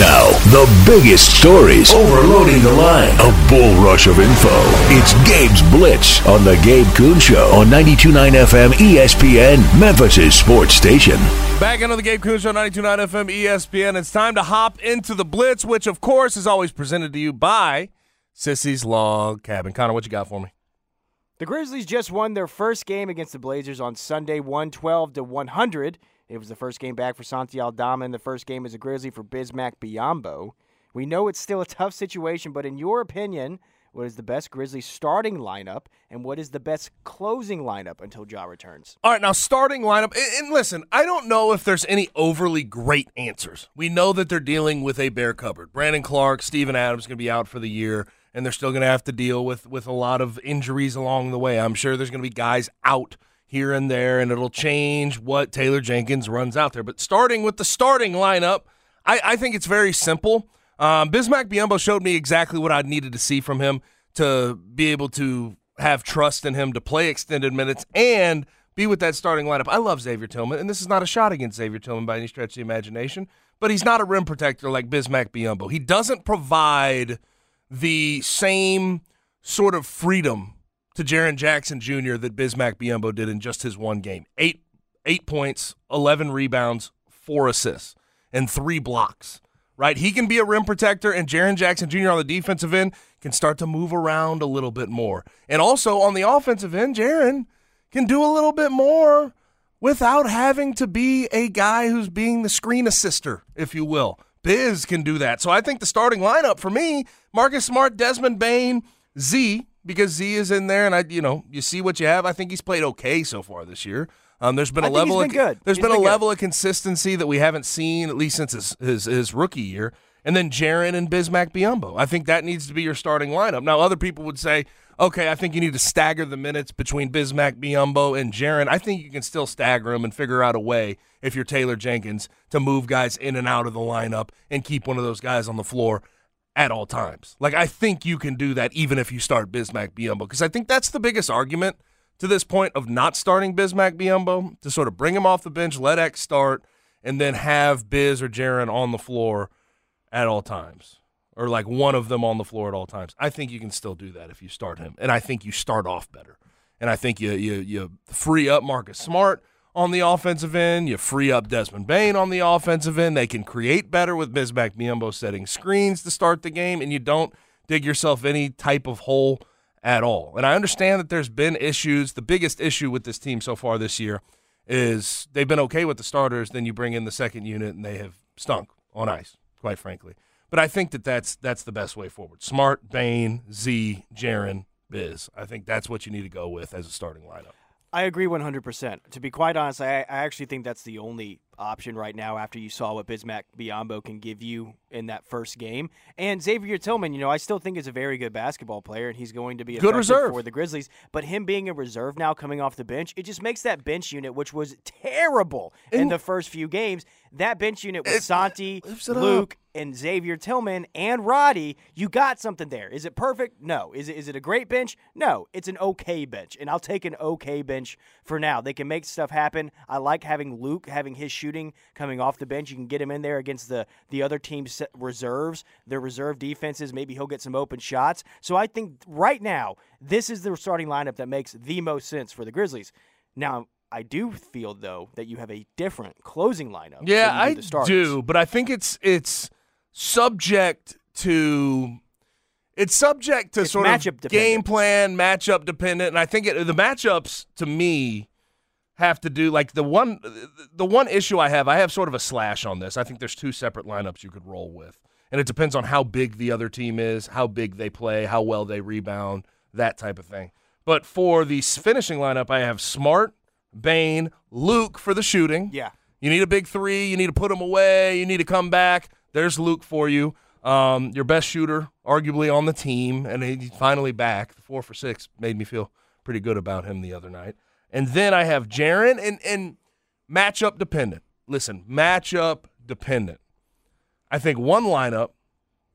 Now, the biggest stories overloading the line. A bull rush of info. It's Gabe's Blitz on the Gabe Kuhn Show on 92.9 FM ESPN, Memphis' sports station. Back into the Gabe Kuhn Show, 92.9 FM ESPN. It's time to hop into the Blitz, which, of course, is always presented to you by Sissy's Log Cabin. Connor, what you got for me? The Grizzlies just won their first game against the Blazers on Sunday, 112 to 100. It was the first game back for Santi Aldama, and the first game as a Grizzly for Bismack Biyombo. We know it's still a tough situation, but in your opinion, what is the best Grizzlies starting lineup, and what is the best closing lineup until Ja returns? All right, now starting lineup. And, and listen, I don't know if there's any overly great answers. We know that they're dealing with a bare cupboard. Brandon Clarke, Steven Adams going to be out for the year, and they're still going to have to deal with with a lot of injuries along the way. I'm sure there's going to be guys out here and there, and it'll change what Taylor Jenkins runs out there. But starting with the starting lineup, I, I think it's very simple. Um, Bismack Biyombo showed me exactly what I needed to see from him to be able to have trust in him to play extended minutes and be with that starting lineup. I love Xavier Tillman, and this is not a shot against Xavier Tillman by any stretch of the imagination, but he's not a rim protector like Bismack Biyombo. He doesn't provide the same sort of freedom to Jaren Jackson Jr. that Bismack Biyombo did in just his one game. Eight eight points, eleven rebounds, four assists, and three blocks. Right? He can be a rim protector, and Jaren Jackson Jr. on the defensive end can start to move around a little bit more. And also on the offensive end, Jaren can do a little bit more without having to be a guy who's being the screen assister, if you will. Biz can do that. So I think the starting lineup for me, Marcus Smart, Desmond Bane, Z, because Z is in there, and I, you know, you see what you have. I think he's played okay so far this year. Um, there's been a level been of good. there's He's been, a been good. level of consistency that we haven't seen at least since his his, his rookie year. And then Jaren and Bismack Biyombo. I think that needs to be your starting lineup. Now, other people would say, okay, I think you need to stagger the minutes between Bismack Biyombo and Jaren. I think you can still stagger them and figure out a way if you're Taylor Jenkins to move guys in and out of the lineup and keep one of those guys on the floor at all times. Like I think you can do that even if you start Bismack Biyombo because I think that's the biggest argument to this point of not starting Bismack Biyombo to sort of bring him off the bench, let X start, and then have Biz or Jaren on the floor at all times. Or like one of them on the floor at all times. I think you can still do that if you start him. And I think you start off better. And I think you you you free up Marcus Smart on the offensive end. You free up Desmond Bane on the offensive end. They can create better with Bismack Biyombo setting screens to start the game, and you don't dig yourself any type of hole at all. And I understand that there's been issues. The biggest issue with this team so far this year is they've been okay with the starters. Then you bring in the second unit, and they have stunk on ice, quite frankly. But I think that that's that's the best way forward. Smart, Bane, Z, Jaren, Biz. I think that's what you need to go with as a starting lineup. I agree 100%. To be quite honest, I, I actually think that's the only option right now after you saw what Bismack Biyombo can give you in that first game. And Xavier Tillman, you know, I still think is a very good basketball player, and he's going to be a Good reserve. for the Grizzlies. But him being a reserve now coming off the bench, it just makes that bench unit, which was terrible in the first few games, that bench unit with It Santi. Luke, and Xavier Tillman and Roddy, you got something there. Is it perfect? No. Is it is it a great bench? No. It's an okay bench, and I'll take an okay bench for now. They can make stuff happen. I like having Luke having his shooting coming off the bench. You can get him in there against the the other team's reserves, their reserve defenses. Maybe he'll get some open shots. So I think right now this is the starting lineup that makes the most sense for the Grizzlies. Now I do feel though that you have a different closing lineup. Yeah, I do, but I think it's it's subject to it's subject to It's sort matchup of dependent. game plan, matchup dependent, and I think it, the matchups to me have to do like the one the one issue I have. I have sort of a slash on this. I think there's two separate lineups you could roll with, and it depends on how big the other team is, how big they play, how well they rebound, that type of thing. But for the finishing lineup, I have Smart, Bane, Luke for the shooting. Yeah. You need a big three. You need to put them away. You need to come back. There's Luke for you. Um, your best shooter, arguably on the team, and he's finally back. The Four for six made me feel pretty good about him the other night. And then I have Jaren and and matchup dependent. Listen, matchup dependent. I think one lineup,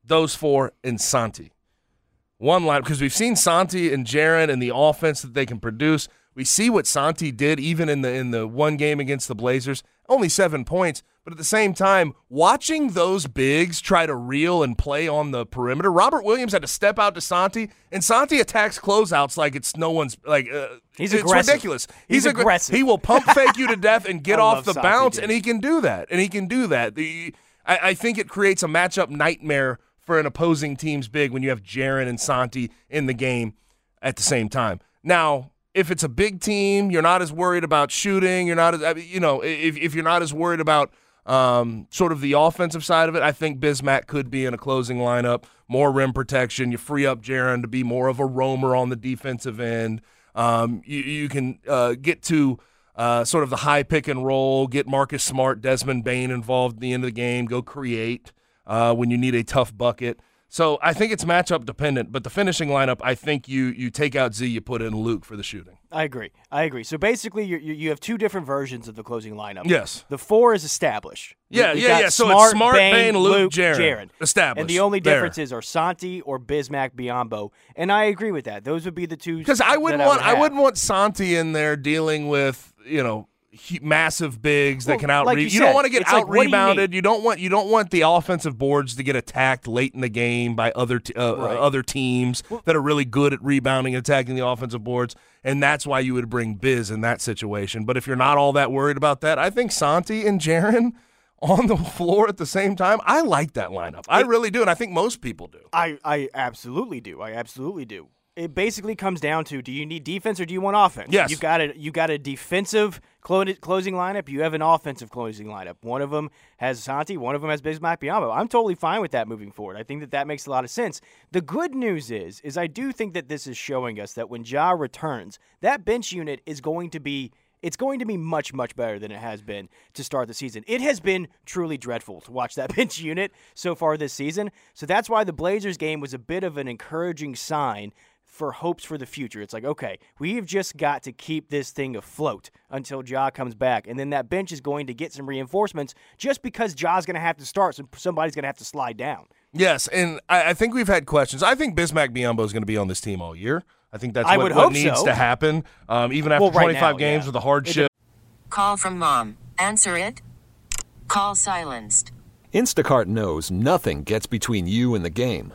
those four, and Santi. One lineup because we've seen Santi and Jaren and the offense that they can produce. We see what Santi did even in the in the one game against the Blazers, only seven points. But at the same time, watching those bigs try to reel and play on the perimeter, Robert Williams had to step out to Santi, and Santi attacks closeouts like it's no one's like uh, He's it's aggressive. ridiculous. He's aggr- aggressive. He will pump fake you to death and get off the Santi, bounce, dude. and he can do that. And he can do that. The I, I think it creates a matchup nightmare for an opposing team's big when you have Jaren and Santi in the game at the same time. Now, if it's a big team, you're not as worried about shooting. You're not as you know if if you're not as worried about um, sort of the offensive side of it, I think Bismack could be in a closing lineup, more rim protection. You free up Jaren to be more of a roamer on the defensive end. Um, you, you can uh, get to uh, sort of the high pick and roll, get Marcus Smart, Desmond Bane involved at the end of the game, go create uh, when you need a tough bucket. So I think it's matchup dependent, but the finishing lineup, I think you you take out Z, you put in Luke for the shooting. I agree. I agree. So basically, you you you have two different versions of the closing lineup. Yes. The four is established. Yeah, We've yeah, yeah. So it's Smart, Smart, Bane, Bane, Luke, Jaren. Jaren. Established. And the only There. differences are Santi or Bismack Biyombo. And I agree with that. Those would be the two. Because I wouldn't want would I, wouldn't want Santi in there dealing with you know massive bigs that can out. like you you don't want to get out do you rebounded. You don't want you don't want the offensive boards to get attacked late in the game by other t- uh, Right. uh, other teams that are really good at rebounding and attacking the offensive boards. And that's why you would bring Biz in that situation. But if you're not all that worried about that, I think Santi and Jaren on the floor at the same time. I like that lineup. I really do, and I think most people do. I, I absolutely do. I absolutely do. It basically comes down to: Do you need defense or do you want offense? Yes. You've got a you got a defensive closing lineup. You have an offensive closing lineup. One of them has Santi. One of them has Bismack Biyombo. I'm totally fine with that moving forward. I think that that makes a lot of sense. The good news is, is I do think that this is showing us that when Ja returns, that bench unit is going to be it's going to be much, much better than it has been to start the season. It has been truly dreadful to watch that bench unit so far this season. So that's why the Blazers game was a bit of an encouraging sign for hopes for the future. It's like, okay, we've just got to keep this thing afloat until Ja comes back. And then that bench is going to get some reinforcements just because Ja's going to have to start, so somebody's going to have to slide down. Yes, and I, I think we've had questions. I think Bismack Biyombo is going to be on this team all year. I think that's I what, would what needs so. to happen. Um, even after Well, right 25 now, games yeah. with the hardship. Call from mom. Answer it. Call silenced. Instacart knows nothing gets between you and the game.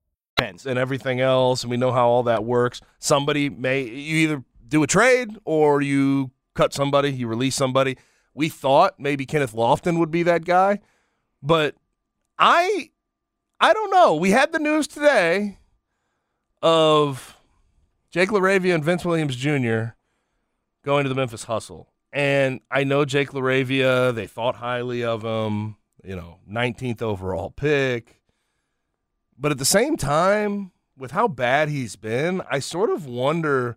And everything else, and we know how all that works. Somebody may you either do a trade or you cut somebody, you release somebody. We thought maybe Kenneth Lofton would be that guy, but I I don't know. We had the news today of Jake LaRavia and Vince Williams Jr. going to the Memphis Hustle. And I know Jake LaRavia, they thought highly of him, you know, 19th overall pick. But at the same time, with how bad he's been, I sort of wonder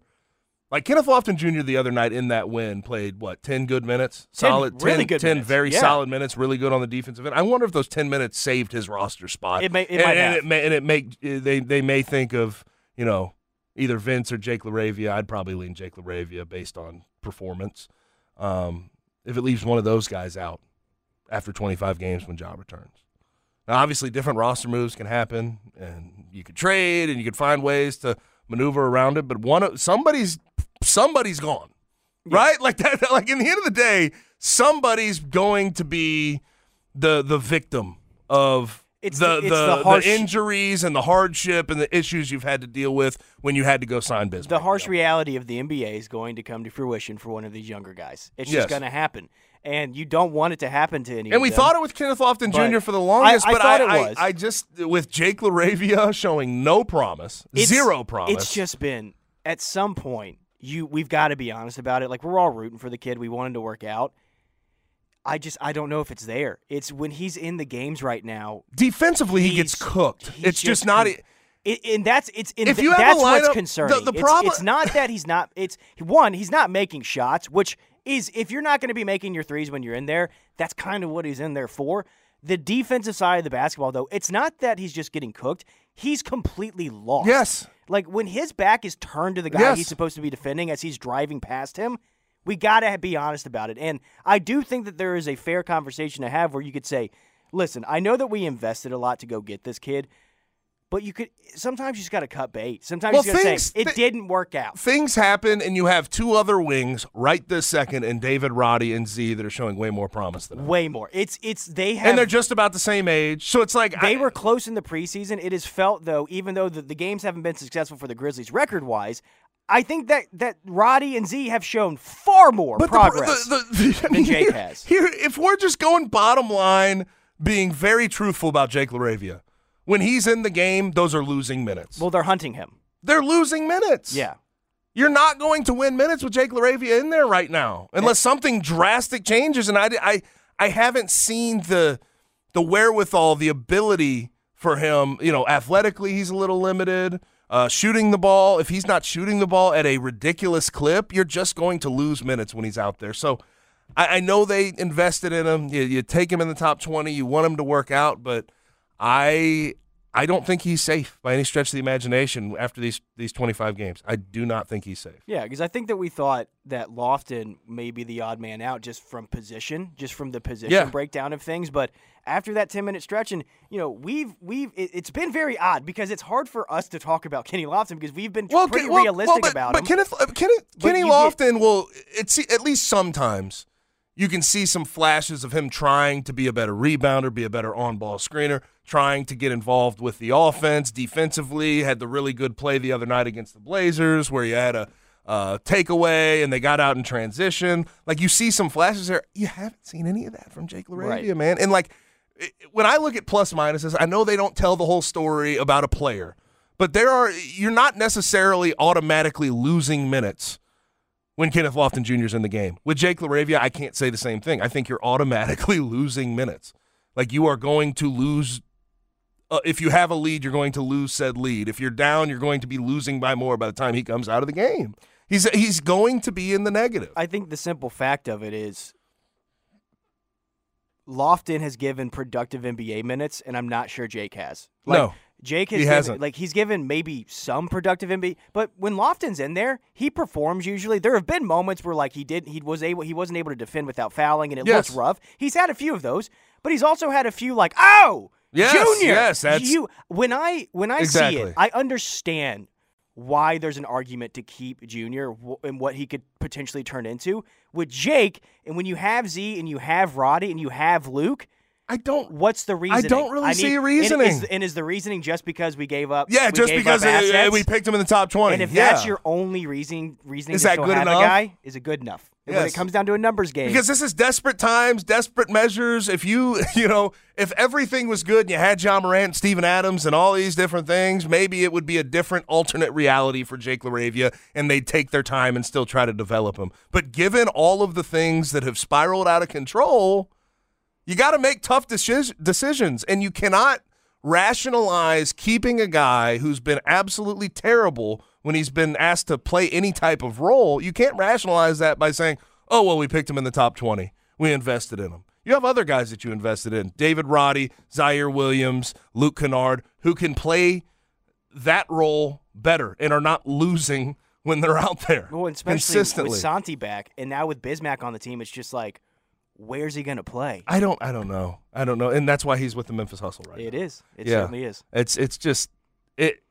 like Kenneth Lofton Jr. the other night in that win played what, 10 good minutes? 10 solid really 10, good 10 minutes. very Yeah. solid minutes, really good on the defensive end. I wonder if those 10 minutes saved his roster spot. It may- it and, might and have. it may and it make they they may think of, you know, either Vince or Jake LaRavia. I'd probably lean Jake LaRavia based on performance. Um, if it leaves one of those guys out after 25 games when Ja returns. Now, obviously, different roster moves can happen, and you could trade, and you could find ways to maneuver around it. But one, of somebody's somebody's gone, right? Like that. Like in the end of the day, somebody's going to be the the victim of It's the, the- it's the, the harsh- injuries and the hardship and the issues you've had to deal with when you had to go sign business. The harsh reality of the NBA is going to come to fruition for one of these younger guys. It's Yes. just going to happen, and you don't want it to happen to any. And we them. thought it with Kenneth Lofton Jr. for the longest, I, I but thought I, it I- was. I, just with Jake LaRavia showing no promise, It's- zero promise. It's just been at some point you we've got to be honest about it. Like we're all rooting for the kid. We want him to work out. I just I don't know if it's there. It's when he's in the games right now. defensively he gets cooked. It's just not. It, and that's it's in If th- you have a that's what's lineup- concerning. the- the It's- problem- it's, not that he's not. It's one he's not making shots, which is if you're not going to be making your threes when you're in there, that's kind of what he's in there for. The defensive side of the basketball, though, it's not that he's just getting cooked. He's completely lost. Yes. Like when his back is turned to the guy Yes. he's supposed to be defending as he's driving past him, we got to be honest about it. And I do think that there is a fair conversation to have where you could say, listen, I know that we invested a lot to go get this kid, but you could sometimes you just got to cut bait. Sometimes Well, you got to say it thi- didn't work out. Things happen, and you have two other wings right this second, and David Roddy and Z that are showing way more promise than him. Way more. It's it's they have And they're just about the same age, so it's like they I- were close in the preseason. It is felt though, even though the, the games haven't been successful for the Grizzlies record wise, I think that that Roddy and Z have shown far more But the pro- progress the- the- I than Jake here- has. Here, if we're just going bottom line, being very truthful about Jake LaRavia, when he's in the game, those are losing minutes. Well, they're hunting him. They're losing minutes. Yeah. You're not going to win minutes with Jake LaRavia in there right now, unless something drastic changes. And I, I, I haven't seen the, the wherewithal, the ability for him. You know, athletically, he's a little limited. Uh, shooting the ball, if he's not shooting the ball at a ridiculous clip, you're just going to lose minutes when he's out there. So I, I know they invested in him. You, you take him in the top 20, you want him to work out, but I I don't think he's safe by any stretch of the imagination after these these 25 games. I do not think he's safe. Yeah, because I think that we thought that Lofton may be the odd man out just from position, just from the position Yeah. breakdown of things. But after that ten minute stretch, and you know, we've we've it, it's been very odd because it's hard for us to talk about Kenny Lofton because we've been Well, pretty well, realistic well, but, about but him. Kenneth, uh, Kenny, But Kenny you get- Lofton will. It's at least sometimes you can see some flashes of him trying to be a better rebounder, be a better on-ball screener, trying to get involved with the offense defensively. Had the really good play the other night against the Blazers where you had a uh, takeaway and they got out in transition. Like you see some flashes there. You haven't seen any of that from Jake LaRavia, Right. man. And like it- when I look at plus minuses, I know they don't tell the whole story about a player, but there are you're not necessarily automatically losing minutes when Kenneth Lofton Jr. is in the game. With Jake LaRavia, I can't say the same thing. I think you're automatically losing minutes. Like you are going to lose. Uh, if you have a lead, you're going to lose said lead. If you're down, you're going to be losing by more by the time he comes out of the game. He's he's going to be in the negative. I think the simple fact of it is Lofton has given productive NBA minutes, and I'm not sure Jake has. Like, No, Jake has he given, hasn't. like he's given maybe some productive NBA, but when Lofton's in there, he performs usually. There have been moments where like he did he was able he wasn't able to defend without fouling and it Yes. looks rough. He's had a few of those, but he's also had a few like, "Oh, Yes, Junior." yes, that's- you when I when I see it, I understand why there's an argument to keep Junior and what he could potentially turn into with Jake. And when you have Z and you have Roddy and you have Luke, I don't. What's the reasoning? I don't really need- see and reasoning. is, and is the reasoning just because we gave up? Yeah, just because uh, we picked him in the top twenty. And if yeah. that's your only reasoning, reasoning Is that good enough? guy, is it good enough? And When it comes down to a numbers game, Because this is desperate times, desperate measures. If you, you know, if everything was good and you had Ja Morant, and Steven Adams, and all these different things, maybe it would be a different alternate reality for Jake LaRavia, and they'd take their time and still try to develop him. But given all of the things that have spiraled out of control, you got to make tough decis- decisions, and you cannot rationalize keeping a guy who's been absolutely terrible when he's been asked to play any type of role. You can't rationalize that by saying, "Oh, well, we picked him in the top 20. We invested in him." You have other guys that you invested in. David Roddy, Ziaire Williams, Luke Kennard, who can play that role better and are not losing when they're out there well, especially consistently. with Santi back, and now with Bismack on the team, it's just like, where's he going to play? I don't I don't know. I don't know. And that's why he's with the Memphis Hustle right It now. is. It Yeah. certainly is. It's it's just it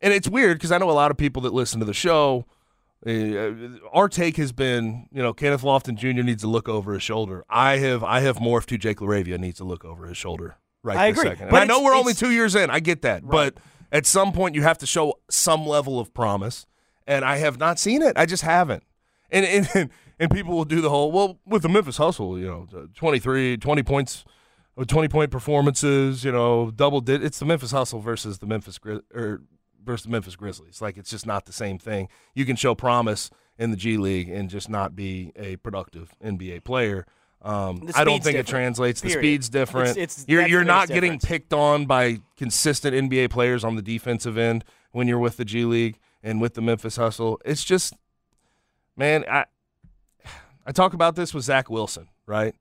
and it's weird because I know a lot of people that listen to the show uh, our take has been, you know, Kenneth Lofton Jr. needs to look over his shoulder. I have I have morphed to Jake LaRavia needs to look over his shoulder right I this agree, second. but I know we're only 2 years in. I get that. But at some point you have to show some level of promise and I have not seen it. I just haven't. And and and people will do the whole well with the Memphis Hustle, you know, 23 20 points uh, 20 point performances, you know, double di- it's the Memphis Hustle versus the Memphis Gri- or versus the Memphis Grizzlies. Like it's just not the same thing. You can show promise in the G League and just not be a productive NBA player. Um, I don't think it different, translates. The speed's different. It's- it's you're you're not getting difference. picked on by consistent NBA players on the defensive end when you're with the G League and with the Memphis Hustle. It's just, man, I I talk about this with Zach Wilson, right?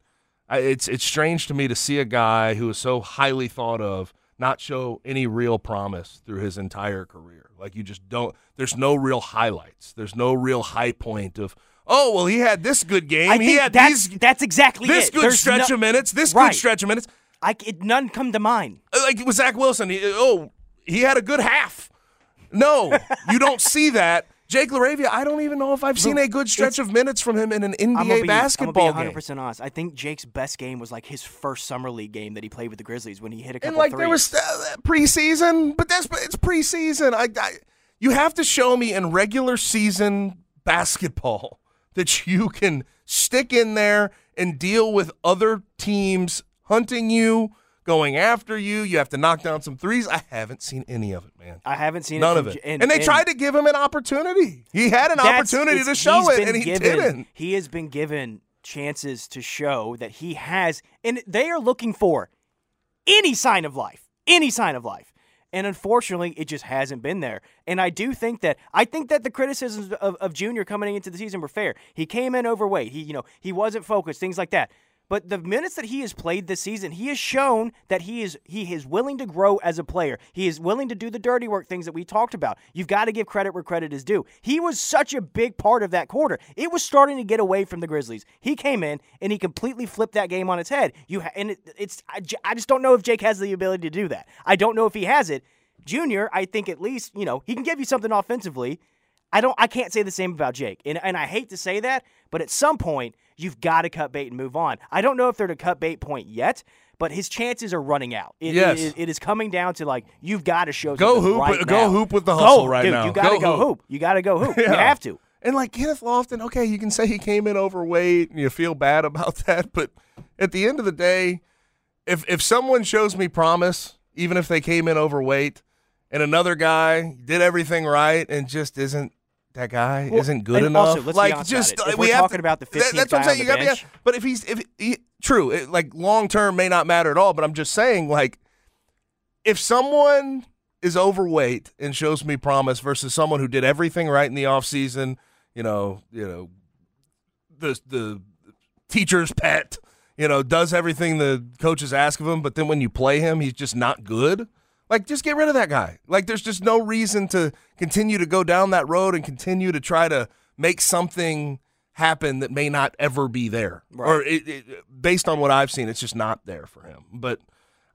I, it's it's strange to me to see a guy who is so highly thought of not show any real promise through his entire career. Like you just don't. There's no real highlights. There's no real high point of. Oh well, he had this good game. I he think had that's, these that's exactly this it. good There's stretch no- of minutes. This Right. good stretch of minutes. I, it, none come to mind. Uh, like with Zach Wilson. He, oh, he had a good half. No, you don't see that. Jake LaRavia, I don't even know if I've seen a good stretch of minutes from him in an NBA be, basketball I'm gonna be game. 100% honest. I think Jake's best game was like his first summer league game that he played with the Grizzlies when he hit a couple And like threes. there was uh, preseason, but that's it's preseason. I, I you have to show me in regular season basketball that you can stick in there and deal with other teams hunting you, going after you. You have to knock down some threes. I haven't seen any of it, man. I haven't seen None it of it. J- And, they tried to give him an opportunity. He had an opportunity to show it, and he given- didn't. He has been given chances to show that he has, and they are looking for any sign of life, any sign of life. And unfortunately, it just hasn't been there. And I do think that I think that the criticisms of, of Junior coming into the season were fair. He came in overweight. He, you know, he wasn't focused, things like that. But the minutes that he has played this season, he has shown that he is he is willing to grow as a player. He is willing to do the dirty work things that we talked about. You've got to give credit where credit is due. He was such a big part of that quarter. It was starting to get away from the Grizzlies. He came in and he completely flipped that game on its head. You ha- and it, it's I, just don't know if Jake has the ability to do that. I don't know if he has it. Junior, I think at least you know he can give you something offensively. I don't. I can't say the same about Jake, and and I hate to say that, but at some point you've got to cut bait and move on. I don't know if they're at a cut bait point yet, but his chances are running out. It, Yes. it- it is coming down to like you've got to show Go hoop- right go now. hoop with the Go, hustle right dude, now. You got to Go go hoop. hoop. You got to go hoop. You have to. And like Kenneth Lofton, okay, you can say he came in overweight and you feel bad about that, but at the end of the day, if if someone shows me promise, even if they came in overweight, and another guy did everything right and just isn't that guy Well, isn't good enough. also, like just. Uh, if we we're have talking to- about the that- 15th that's what I'm saying. You got to bench. But if he's if he, true, it, like long term may not matter at all. But I'm just saying, like if someone is overweight and shows me promise versus someone who did everything right in the offseason, you know, you know, the the teacher's pet, you know, does everything the coaches ask of him, but then when you play him, he's just not good. Like just get rid of that guy. Like there's just no reason to continue to go down that road and continue to try to make something happen that may not ever be there. Or it, it, based on what I've seen, it's just not there for him. But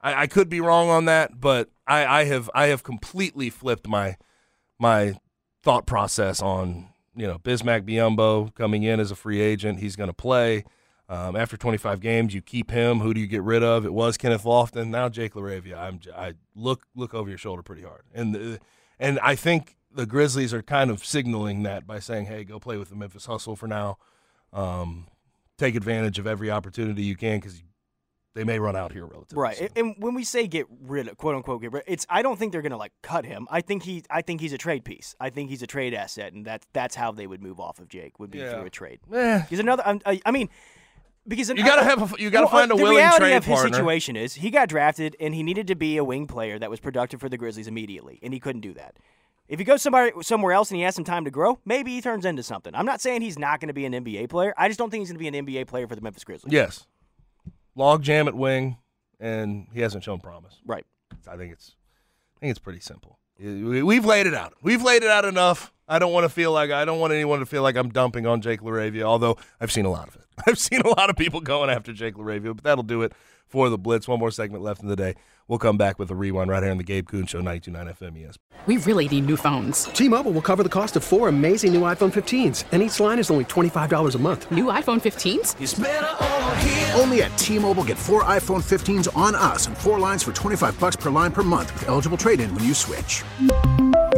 I, I could be wrong on that, but I, I have I have completely flipped my my thought process on you know Bismack Biyombo coming in as a free agent. He's going to play. Um, after 25 games, you keep him. Who do you get rid of? It was Kenneth Lofton. Now Jake LaRavia. I'm I look look over your shoulder pretty hard, and the, and I think the Grizzlies are kind of signaling that by saying, "Hey, go play with the Memphis Hustle for now. Um, take advantage of every opportunity you can because they may run out here relatively Right, soon. and when we say get rid of quote unquote get rid, it's I don't think they're gonna like cut him. I think he I think he's a trade piece. I think he's a trade asset, and that's that's how they would move off of Jake would be Yeah. through a trade. Eh. He's another. I, I mean. Because You gotta have a- you gotta find a the willing reality trade of his partner. situation is he got drafted and he needed to be a wing player that was productive for the Grizzlies immediately, and he couldn't do that. If he goes somebody somewhere else and he has some time to grow, maybe he turns into something. I'm not saying he's not going to be an NBA player. I just don't think he's going to be an NBA player for the Memphis Grizzlies. Yes. Log jam at wing, and he hasn't shown promise. Right. I think it's I think it's pretty simple. We- We've laid it out. We've laid it out enough. I don't want to feel like I don't want anyone to feel like I'm dumping on Jake LaRavia, although I've seen a lot of it. I've seen a lot of people going after Jake LaRavia, but that'll do it for the Blitz. One more segment left in the day. We'll come back with a rewind right here on the Gabe Kuhn Show, 92.9 FM ESPN. We really need new phones. T-Mobile will cover the cost of four amazing new iPhone 15s, and each line is only $25 a month. New iPhone 15s? Only at T-Mobile, get four iPhone 15s on us and four lines for 25 bucks per line per month with eligible trade-in when you switch.